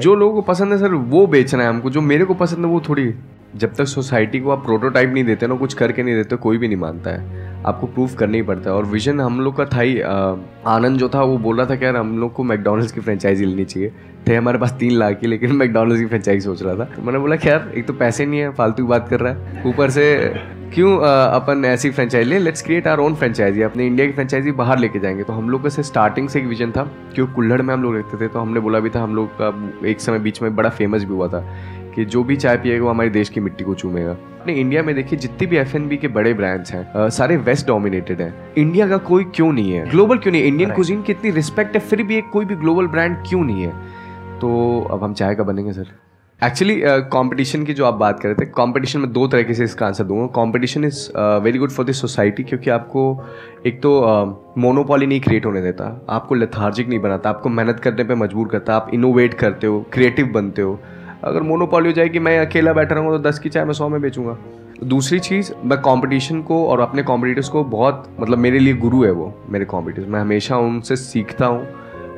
जो लोगों को पसंद है सर, वो बेचना है हमको। जो मेरे को पसंद है, वो थोड़ी जब तक सोसाइटी को आप प्रोटोटाइप नहीं देते ना, कुछ करके नहीं देते, कोई भी नहीं मानता है। आपको प्रूफ करना ही पड़ता है। और विजन हम लोग का था ही आनंद जो था, वो बोल रहा था कि यार, हम लोग को मैकडोनल्ड्स की फ्रेंचाइजी लेनी चाहिए। थे हमारे पास तीन लाख की, लेकिन मैकडोनल्ड्स की फ्रेंचाइजी सोच रहा था। तो मैंने बोला कि यार, एक तो पैसे नहीं है, फालतू बात कर रहा है। ऊपर से क्यों अपन ऐसी फ्रेंचाइजी लें let's create our own franchisee अपने इंडिया की फ्रेंचाइजी बाहर लेके जाएँगे। तो हम लोग का से स्टार्टिंग से एक विजन था क्योंकि कुल्हड़ में हम लोग रहते थे तो हमने बोला भी था हम लोग का एक समय बीच में बड़ा फ़ेमस भी हुआ था कि जो भी चाय पिएगा वो हमारे देश की मिट्टी को चूमेगा। अपने इंडिया में देखिए जितनी भी एफएनबी के बड़े ब्रांड्स हैं सारे वेस्ट डोमिनेटेड हैं। इंडिया का कोई क्यों नहीं है? ग्लोबल क्यों नहीं इंडियन कुजीन की इतनी रिस्पेक्ट है फिर भी एक कोई भी ग्लोबल ब्रांड क्यों नहीं है? तो अब हम चाय का बनेंगे सर एक्चुअली कंपटीशन की जो आप बात कर रहे थे कंपटीशन में दो तरीके से इसका आंसर दूँगा। Competition is very good for this society क्योंकि आपको एक तो मोनोपॉली uh, नहीं क्रिएट होने देता। आपको लथार्जिक नहीं बनाता आपको मेहनत करने पे मजबूर करता आप इनोवेट करते हो क्रिएटिव बनते हो। अगर मोनोपॉली हो जाएगी मैं अकेला बैठा रहूँगा तो दस की चाय मैं सौ में बेचूँगा। दूसरी चीज़ मैं कंपटीशन को और अपने कॉम्पिटिटर्स को बहुत मतलब मेरे लिए गुरु है वो मेरे कॉम्पिटिटर्स मैं हमेशा उनसे सीखता हूँ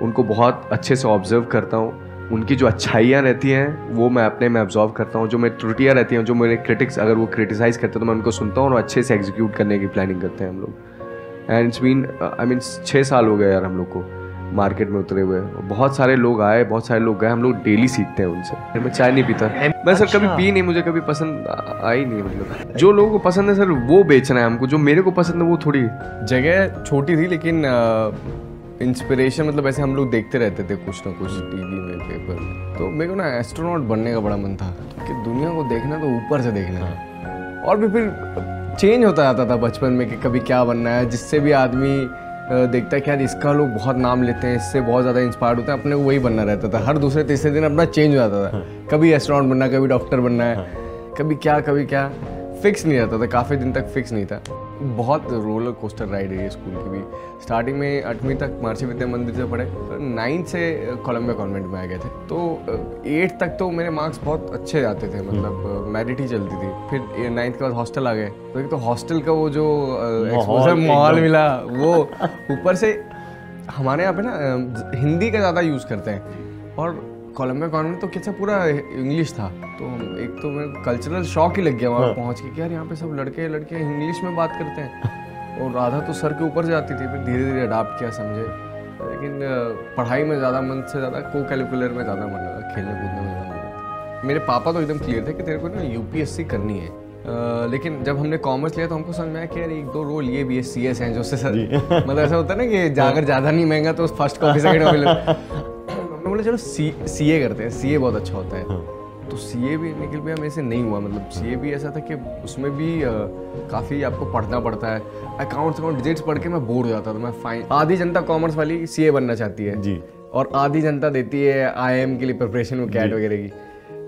उनको बहुत अच्छे से ऑब्ज़र्व करता हूँ। उनकी जो अच्छाइयाँ रहती हैं वो मैं अपने में ऑब्जॉर्व करता हूँ जो मेरी त्रुटियाँ रहती हैं जो मेरे क्रिटिक्स अगर वो क्रिटिसाइज़ करते हैं तो मैं उनको सुनता हूँ और अच्छे से एग्जीक्यूट करने की प्लानिंग करते हैं हम लोग। And it's mean I mean छः साल हो गए यार हम लोग को मार्केट में उतरे हुए। बहुत सारे लोग आए बहुत सारे लोग गए हम लोग डेली सीखते हैं उनसे। मैं चाय नहीं पीता। मैं सर कभी पी नहीं मुझे कभी पसंद आई नहीं मतलब। जो लोगों को पसंद है सर वो बेचना है हमको जो मेरे को पसंद है वो थोड़ी जगह छोटी थी लेकिन इंस्पिरेशन मतलब ऐसे हम लोग देखते रहते थे कुछ ना कुछ टीवी में पेपर में। तो मेरे को ना एस्ट्रोनॉट बनने का बड़ा मन था कि दुनिया को देखना तो ऊपर से देखना है। और भी फिर चेंज होता जाता था बचपन में कि कभी क्या बनना है जिससे भी आदमी देखता है कि यार इसका लोग बहुत नाम लेते हैं इससे बहुत ज़्यादा इंस्पायर्ड होते हैं अपने को वही बनना रहता था। हर दूसरे तीसरे दिन अपना चेंज हो जाता था। हाँ। कभी एस्ट्रोनॉट बनना कभी डॉक्टर बनना है हाँ। कभी क्या कभी क्या। फिक्स नहीं रहता था काफ़ी दिन तक फिक्स नहीं था। बहुत रोलर कोस्टर राइड है ये स्कूल की भी। स्टार्टिंग में आठवीं तक महर्षि विद्या मंदिर से पढ़े नाइन्थ से कोलम्बिया कॉन्वेंट में आ गए थे। तो एट तक तो मेरे मार्क्स बहुत अच्छे आते थे मतलब मेरिट ही चलती थी। फिर नाइन्थ के बाद हॉस्टल आ गए। तो एक तो हॉस्टल का वो जो एक्सपोजर माहौल मिला वो ऊपर से हमारे यहाँ पे ना हिंदी का ज़्यादा यूज़ करते हैं। और कोलंबिया कॉन्वेंट तो कैसा पूरा इंग्लिश था। तो एक तो मैं कल्चरल शॉक ही लग गया वहाँ हाँ। पहुँच के कि यार यहाँ पे सब लड़के लड़के इंग्लिश में बात करते हैं। और राधा तो सर के ऊपर से जाती थी फिर धीरे धीरे अडाप्ट किया समझे। लेकिन पढ़ाई में ज़्यादा मन से ज़्यादा को कैलकुलर में ज़्यादा मन लगा खेलने कूदने में ज़्यादा मन मेरे पापा तो एकदम क्लियर थे कि तेरे को ना यूपीएससी करनी है। Uh, लेकिन जब हमने कॉमर्स लिया तो हमको समझ में आया कि यार एक दो रोल ये भी है सी एस हैं जो उससे सर मतलब ऐसा होता है ना कि जाकर ज़्यादा नहीं महँगा तो फ़र्स्ट कॉपी सेकंड कॉपी बोला चलो सी सी ए करते हैं सी ए बहुत अच्छा होता है। हाँ। तो सी ए भी निकल गया मेरे से नहीं हुआ मतलब सी ए भी ऐसा था कि उसमें भी काफ़ी आपको पढ़ना पड़ता है। अकाउंट्स अकाउंट डिजिट्स पढ़ के मैं बोर हो जाता था मैं फाइन आधी जनता कॉमर्स वाली सी ए बनना चाहती है जी। और आधी जनता देती है आई एम के लिए प्रिपरेशन में कैट वगैरह की।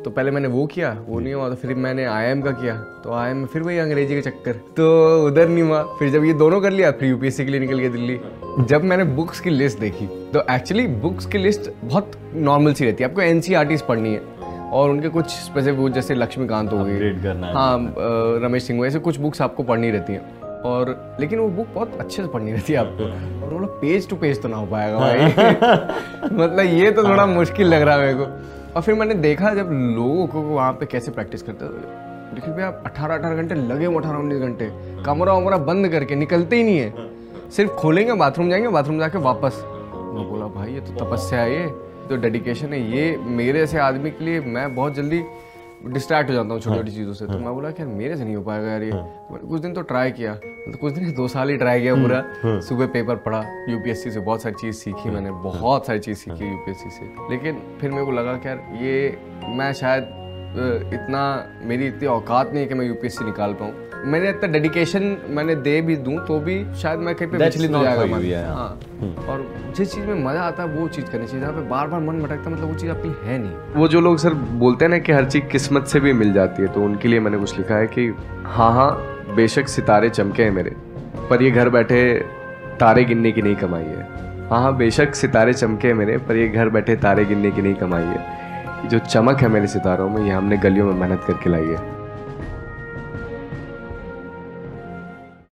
तो पहले मैंने वो किया वो नहीं हुआ तो फिर मैंने आई का किया। तो आई में फिर वही अंग्रेज़ी के चक्कर। तो उधर नहीं हुआ। फिर जब ये दोनों कर लिया फिर यूपीएससी के लिए निकल गया दिल्ली। जब मैंने बुक्स की लिस्ट देखी तो एक्चुअली बुक्स की लिस्ट बहुत नॉर्मल सी रहती है। आपको एन पढ़नी है। और उनके कुछ स्पेसिफिक जैसे लक्ष्मीकांत हो गई हाँ। रमेश सिंह ऐसे कुछ बुक्स आपको पढ़नी रहती हैं। और लेकिन वो बुक बहुत अच्छे से पढ़नी रहती है आपको। और बोला पेज टू पेज तो ना हो पाएगा भाई। मतलब ये तो थोड़ा मुश्किल लग रहा है मेरे को। और फिर मैंने देखा जब लोगों को वहाँ पे कैसे प्रैक्टिस करते देखिए भैया अठारह अठारह घंटे लगे हुए, अठारह उन्नीस घंटे। कमरा वमरा बंद करके निकलते ही नहीं है। सिर्फ़ खोलेंगे बाथरूम जाएँगे बाथरूम जाके वापस। मैं बोला, भाई, ये तो तपस्या है ये। तो डेडिकेशन है। ये मेरे ऐसे आदमी के लिए मैं बहुत जल्दी डिस्ट्रैक्ट हो जाता हूँ छोटी छोटी चीज़ों से। तो मैं बोला कि यार मेरे से नहीं हो पाएगा यार ये। तो कुछ दिन तो ट्राई किया। तो कुछ दिन दो साल ही ट्राई किया पूरा। सुबह पेपर पढ़ा यूपीएससी से बहुत सारी चीज़ सीखी मैंने बहुत सारी चीज़ सीखी यूपीएससी से। लेकिन फिर मेरे को लगा कि यार ये मैं शायद इतना मेरी इतनी औकात नहीं है कि मैं यूपीएससी निकाल पाऊँ। मैंने इतना डेडिकेशन मैंने दे भी दूँ तो भी शायद मैं कहीं पे विचलित हो जाएगा हाँ। hmm. और जिस चीज़ में मज़ा आता है वो चीज़ करनी चाहिए। जहाँ पे बार बार मन भटकता मतलब वो चीज़ आपकी है नहीं। वो जो लोग सर बोलते हैं ना कि हर चीज़ किस्मत से भी मिल जाती है तो उनके लिए मैंने कुछ लिखा है कि हाँ हाँ बेशक सितारे चमके हैं मेरे पर ये घर बैठे तारे गिनने की नहीं कमाई है। हाँ हाँ बेशक सितारे चमके हैं मेरे पर ये घर बैठे तारे गिनने की नहीं कमाई है। जो चमक है मेरे सितारों में ये हमने गलियों में मेहनत करके लाई है।